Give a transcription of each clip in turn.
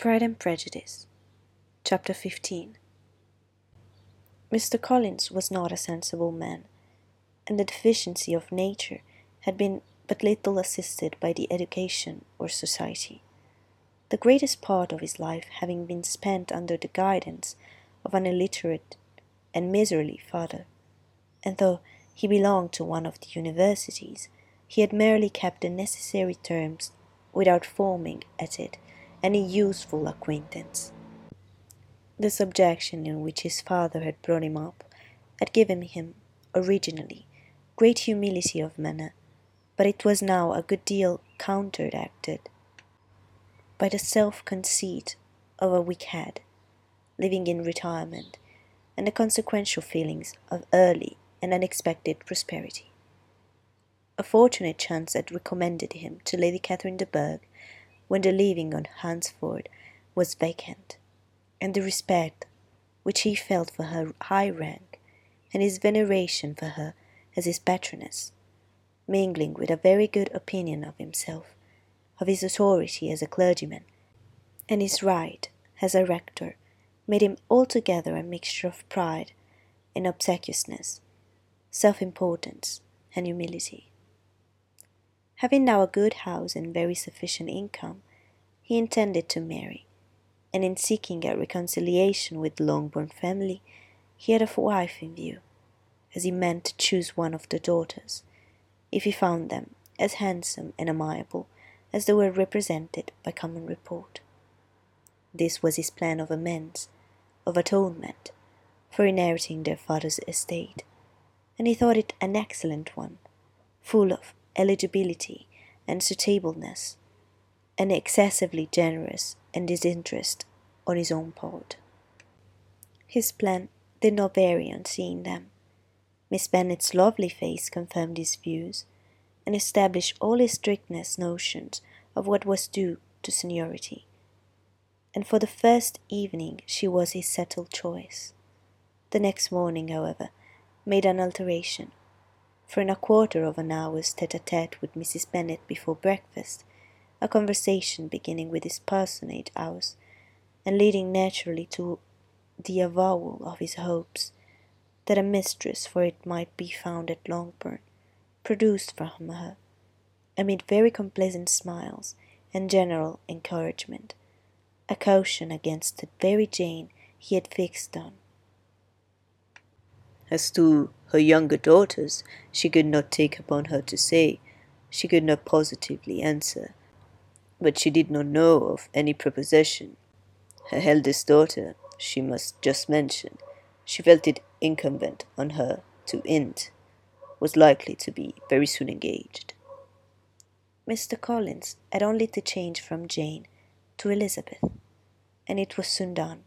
Pride and Prejudice, Chapter 15 Mr. Collins was not a sensible man, and the deficiency of nature had been but little assisted by the education or society, the greatest part of his life having been spent under the guidance of an illiterate and miserly father, and though he belonged to one of the universities, he had merely kept the necessary terms without forming at it any useful acquaintance. The subjection in which his father had brought him up had given him, originally, great humility of manner, but it was now a good deal counteracted by the self conceit of a weak head, living in retirement, and the consequential feelings of early and unexpected prosperity. A fortunate chance had recommended him to Lady Catherine de Bourgh when the living on Hunsford was vacant, and the respect which he felt for her high rank and his veneration for her as his patroness, mingling with a very good opinion of himself, of his authority as a clergyman, and his right as a rector, made him altogether a mixture of pride and obsequiousness, self importance and humility. Having now a good house and very sufficient income, he intended to marry, and in seeking a reconciliation with the Longbourn family, he had a wife in view, as he meant to choose one of the daughters, if he found them as handsome and amiable as they were represented by common report. This was his plan of amends, of atonement, for inheriting their father's estate, and he thought it an excellent one, full of eligibility and suitableness, and excessively generous and disinterested on his own part. His plan did not vary on seeing them. Miss Bennet's lovely face confirmed his views, and established all his strictness notions of what was due to seniority. And for the first evening she was his settled choice. The next morning, however, made an alteration, for in a quarter of an hour's tete a tete with Mrs. Bennet before breakfast, a conversation beginning with his personage house, and leading naturally to the avowal of his hopes that a mistress for it might be found at Longbourn, produced from her, amid very complacent smiles and general encouragement, a caution against the very Jane he had fixed on. As to her younger daughters, she could not take upon her to say, she could not positively answer, but she did not know of any proposition. Her eldest daughter, she must just mention, she felt it incumbent on her to hint, was likely to be very soon engaged. Mr. Collins had only to change from Jane to Elizabeth, and it was soon done,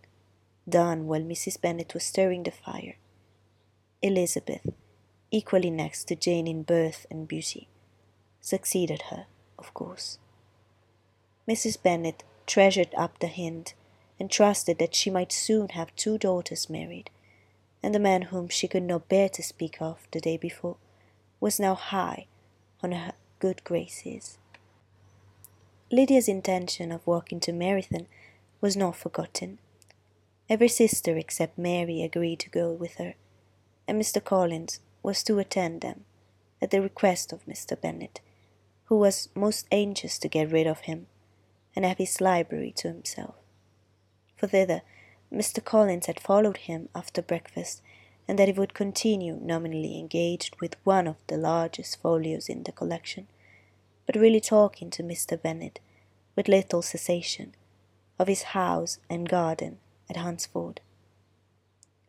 done while Mrs. Bennet was stirring the fire. Elizabeth, equally next to Jane in birth and beauty, succeeded her, of course. Mrs. Bennet treasured up the hint and trusted that she might soon have two daughters married, and the man whom she could not bear to speak of the day before was now high on her good graces. Lydia's intention of walking to Meryton was not forgotten. Every sister except Mary agreed to go with her, and Mr. Collins was to attend them at the request of Mr. Bennet, who was most anxious to get rid of him and have his library to himself. For thither Mr. Collins had followed him after breakfast, and that he would continue nominally engaged with one of the largest folios in the collection, but really talking to Mr. Bennet with little cessation of his house and garden at Hunsford.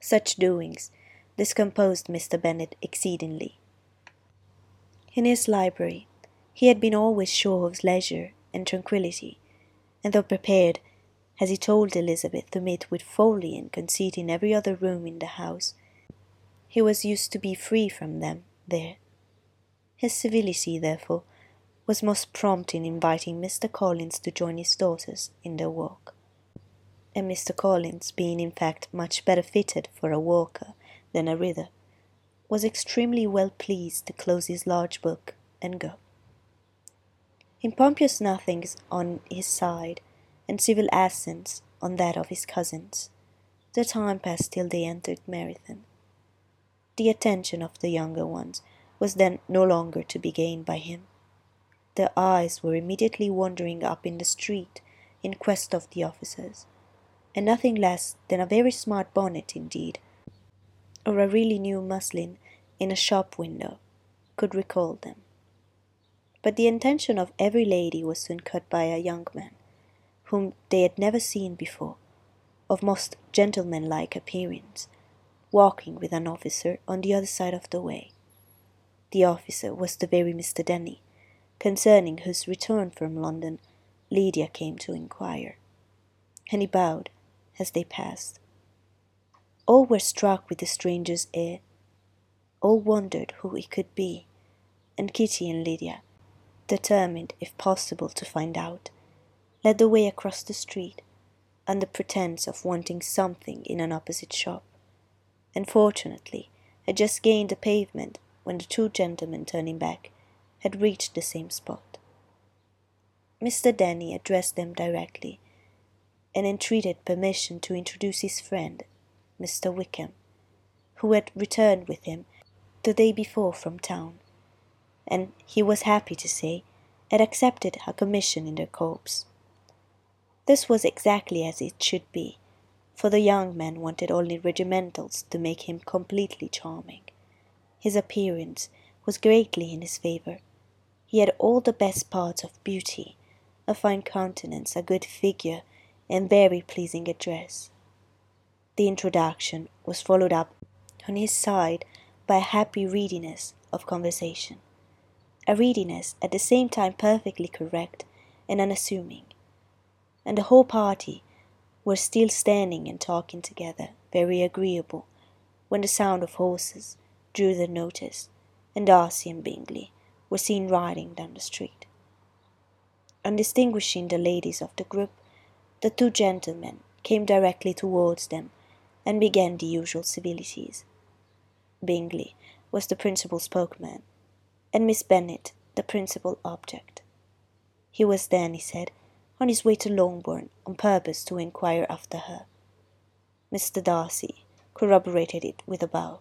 Such doings discomposed Mr. Bennet exceedingly. In his library he had been always sure of leisure and tranquillity, and though prepared, as he told Elizabeth, to meet with folly and conceit in every other room in the house, he was used to be free from them there. His civility, therefore, was most prompt in inviting Mr. Collins to join his daughters in their walk. And Mr. Collins, being in fact much better fitted for a walker than a reader, was extremely well pleased to close his large book and go. Impompous nothings on his side, and civil accents on that of his cousins. The time passed till they entered Meryton. The attention of the younger ones was then no longer to be gained by him. Their eyes were immediately wandering up in the street in quest of the officers, and nothing less than a very smart bonnet indeed, or a really new muslin in a shop window, could recall them. But the attention of every lady was soon caught by a young man, whom they had never seen before, of most gentlemanlike appearance, walking with an officer on the other side of the way. The officer was the very Mr. Denny, concerning whose return from London Lydia came to inquire, and he bowed as they passed. All were struck with the stranger's air. All wondered who he could be, and Kitty and Lydia determined, if possible, to find out, led the way across the street, under pretence of wanting something in an opposite shop, and fortunately had just gained the pavement when the two gentlemen, turning back, had reached the same spot. Mr. Denny addressed them directly, and entreated permission to introduce his friend, Mr. Wickham, who had returned with him the day before from town and he was happy to say, had accepted a commission in the corps. This was exactly as it should be, for the young man wanted only regimentals to make him completely charming. His appearance was greatly in his favour. He had all the best parts of beauty, a fine countenance, a good figure, and very pleasing address. The introduction was followed up on his side by a happy readiness of conversation a readiness at the same time perfectly correct and unassuming. And the whole party were still standing and talking together, very agreeable, when the sound of horses drew their notice, and Darcy and Bingley were seen riding down the street. On distinguishing the ladies of the group, the two gentlemen came directly towards them and began the usual civilities. Bingley was the principal spokesman, and Miss Bennet the principal object. He was then, he said, on his way to Longbourn on purpose to inquire after her. Mr. Darcy corroborated it with a bow,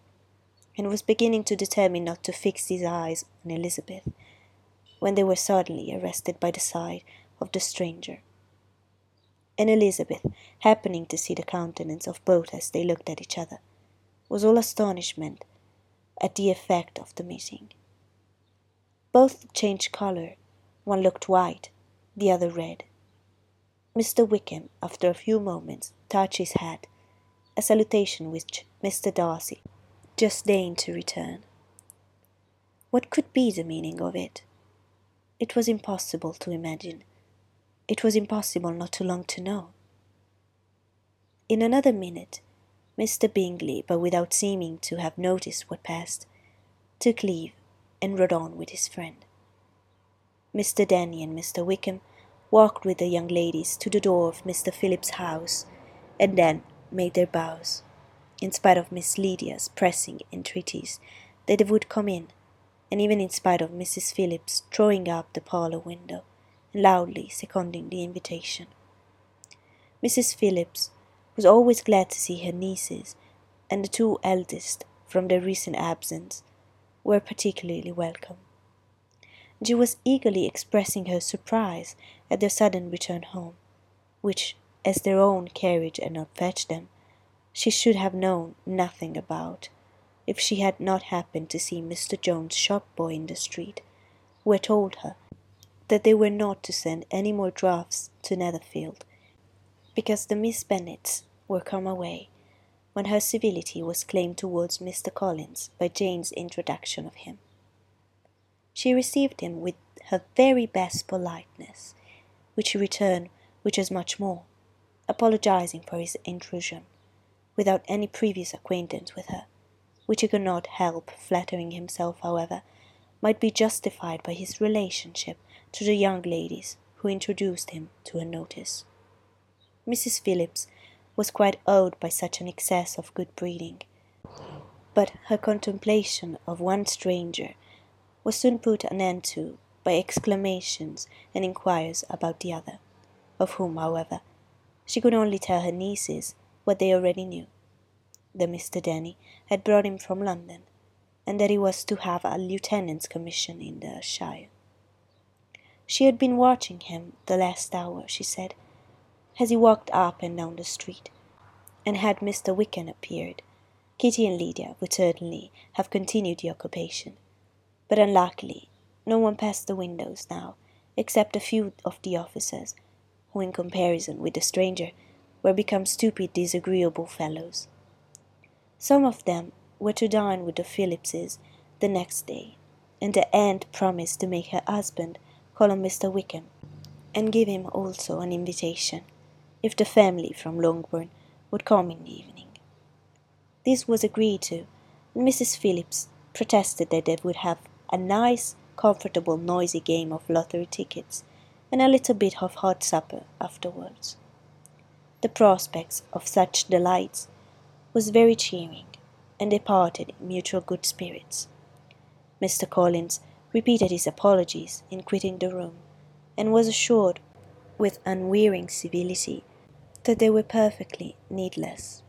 and was beginning to determine not to fix his eyes on Elizabeth, when they were suddenly arrested by the sight of the stranger. And Elizabeth, happening to see the countenance of both as they looked at each other, was all astonishment at the effect of the meeting. Both changed colour. One looked white, the other red. Mr. Wickham, after a few moments, touched his hat, a salutation which Mr. Darcy just deigned to return. What could be the meaning of it? It was impossible to imagine. It was impossible not to long to know. In another minute, Mr. Bingley, but without seeming to have noticed what passed, took leave and rode on with his friend. Mr. Denny and Mr. Wickham walked with the young ladies to the door of Mr. Phillips's house, and then made their bows, in spite of Miss Lydia's pressing entreaties that they would come in, and even in spite of Mrs. Phillips throwing up the parlour window loudly seconding the invitation. Mrs. Phillips was always glad to see her nieces, and the two eldest, from their recent absence, were particularly welcome. She was eagerly expressing her surprise at their sudden return home, which, as their own carriage had not fetched them, she should have known nothing about, if she had not happened to see Mr. Jones's shop boy in the street, who had told her that they were not to send any more drafts to Netherfield, because the Miss Bennets were come away, when her civility was claimed towards Mr. Collins by Jane's introduction of him. She received him with her very best politeness, which he returned with as much more, apologizing for his intrusion, without any previous acquaintance with her, which he could not help flattering himself, however, might be justified by his relationship to the young ladies who introduced him to her notice. Mrs. Phillips was quite awed by such an excess of good breeding. But her contemplation of one stranger was soon put an end to by exclamations and inquiries about the other, of whom, however, she could only tell her nieces what they already knew that Mr. Denny had brought him from London, and that he was to have a lieutenant's commission in the Shire. She had been watching him the last hour, she said, as he walked up and down the street, and had Mr. Wickham appeared, Kitty and Lydia would certainly have continued the occupation, but unluckily no one passed the windows now except a few of the officers, who in comparison with the stranger were become stupid disagreeable fellows. Some of them were to dine with the Phillipses the next day, and the aunt promised to make her husband call on Mr. Wickham, and give him also an invitation, if the family from Longbourn would come in the evening. This was agreed to, and Mrs. Phillips protested that they would have a nice, comfortable, noisy game of lottery tickets, and a little bit of hot supper afterwards. The prospects of such delights was very cheering, and they parted in mutual good spirits. Mr. Collins repeated his apologies in quitting the room, and was assured, with unwearying civility, that they were perfectly needless.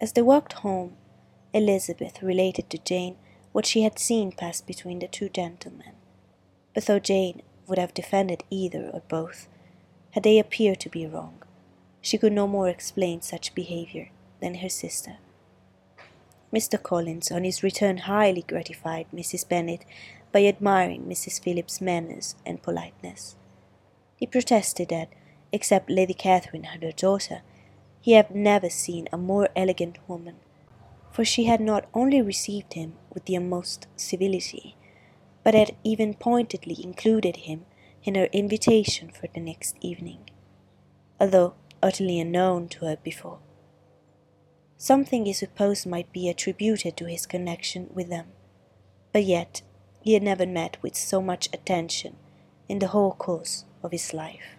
As they walked home, Elizabeth related to Jane what she had seen pass between the two gentlemen, but though Jane would have defended either or both, had they appeared to be wrong, she could no more explain such behaviour than her sister. Mr. Collins, on his return, highly gratified Mrs. Bennet by admiring Mrs. Phillips's manners and politeness. He protested that, except Lady Catherine and her daughter, he had never seen a more elegant woman, for she had not only received him with the utmost civility, but had even pointedly included him in her invitation for the next evening, although utterly unknown to her before. Something he supposed might be attributed to his connection with them, but yet he had never met with so much attention in the whole course of his life.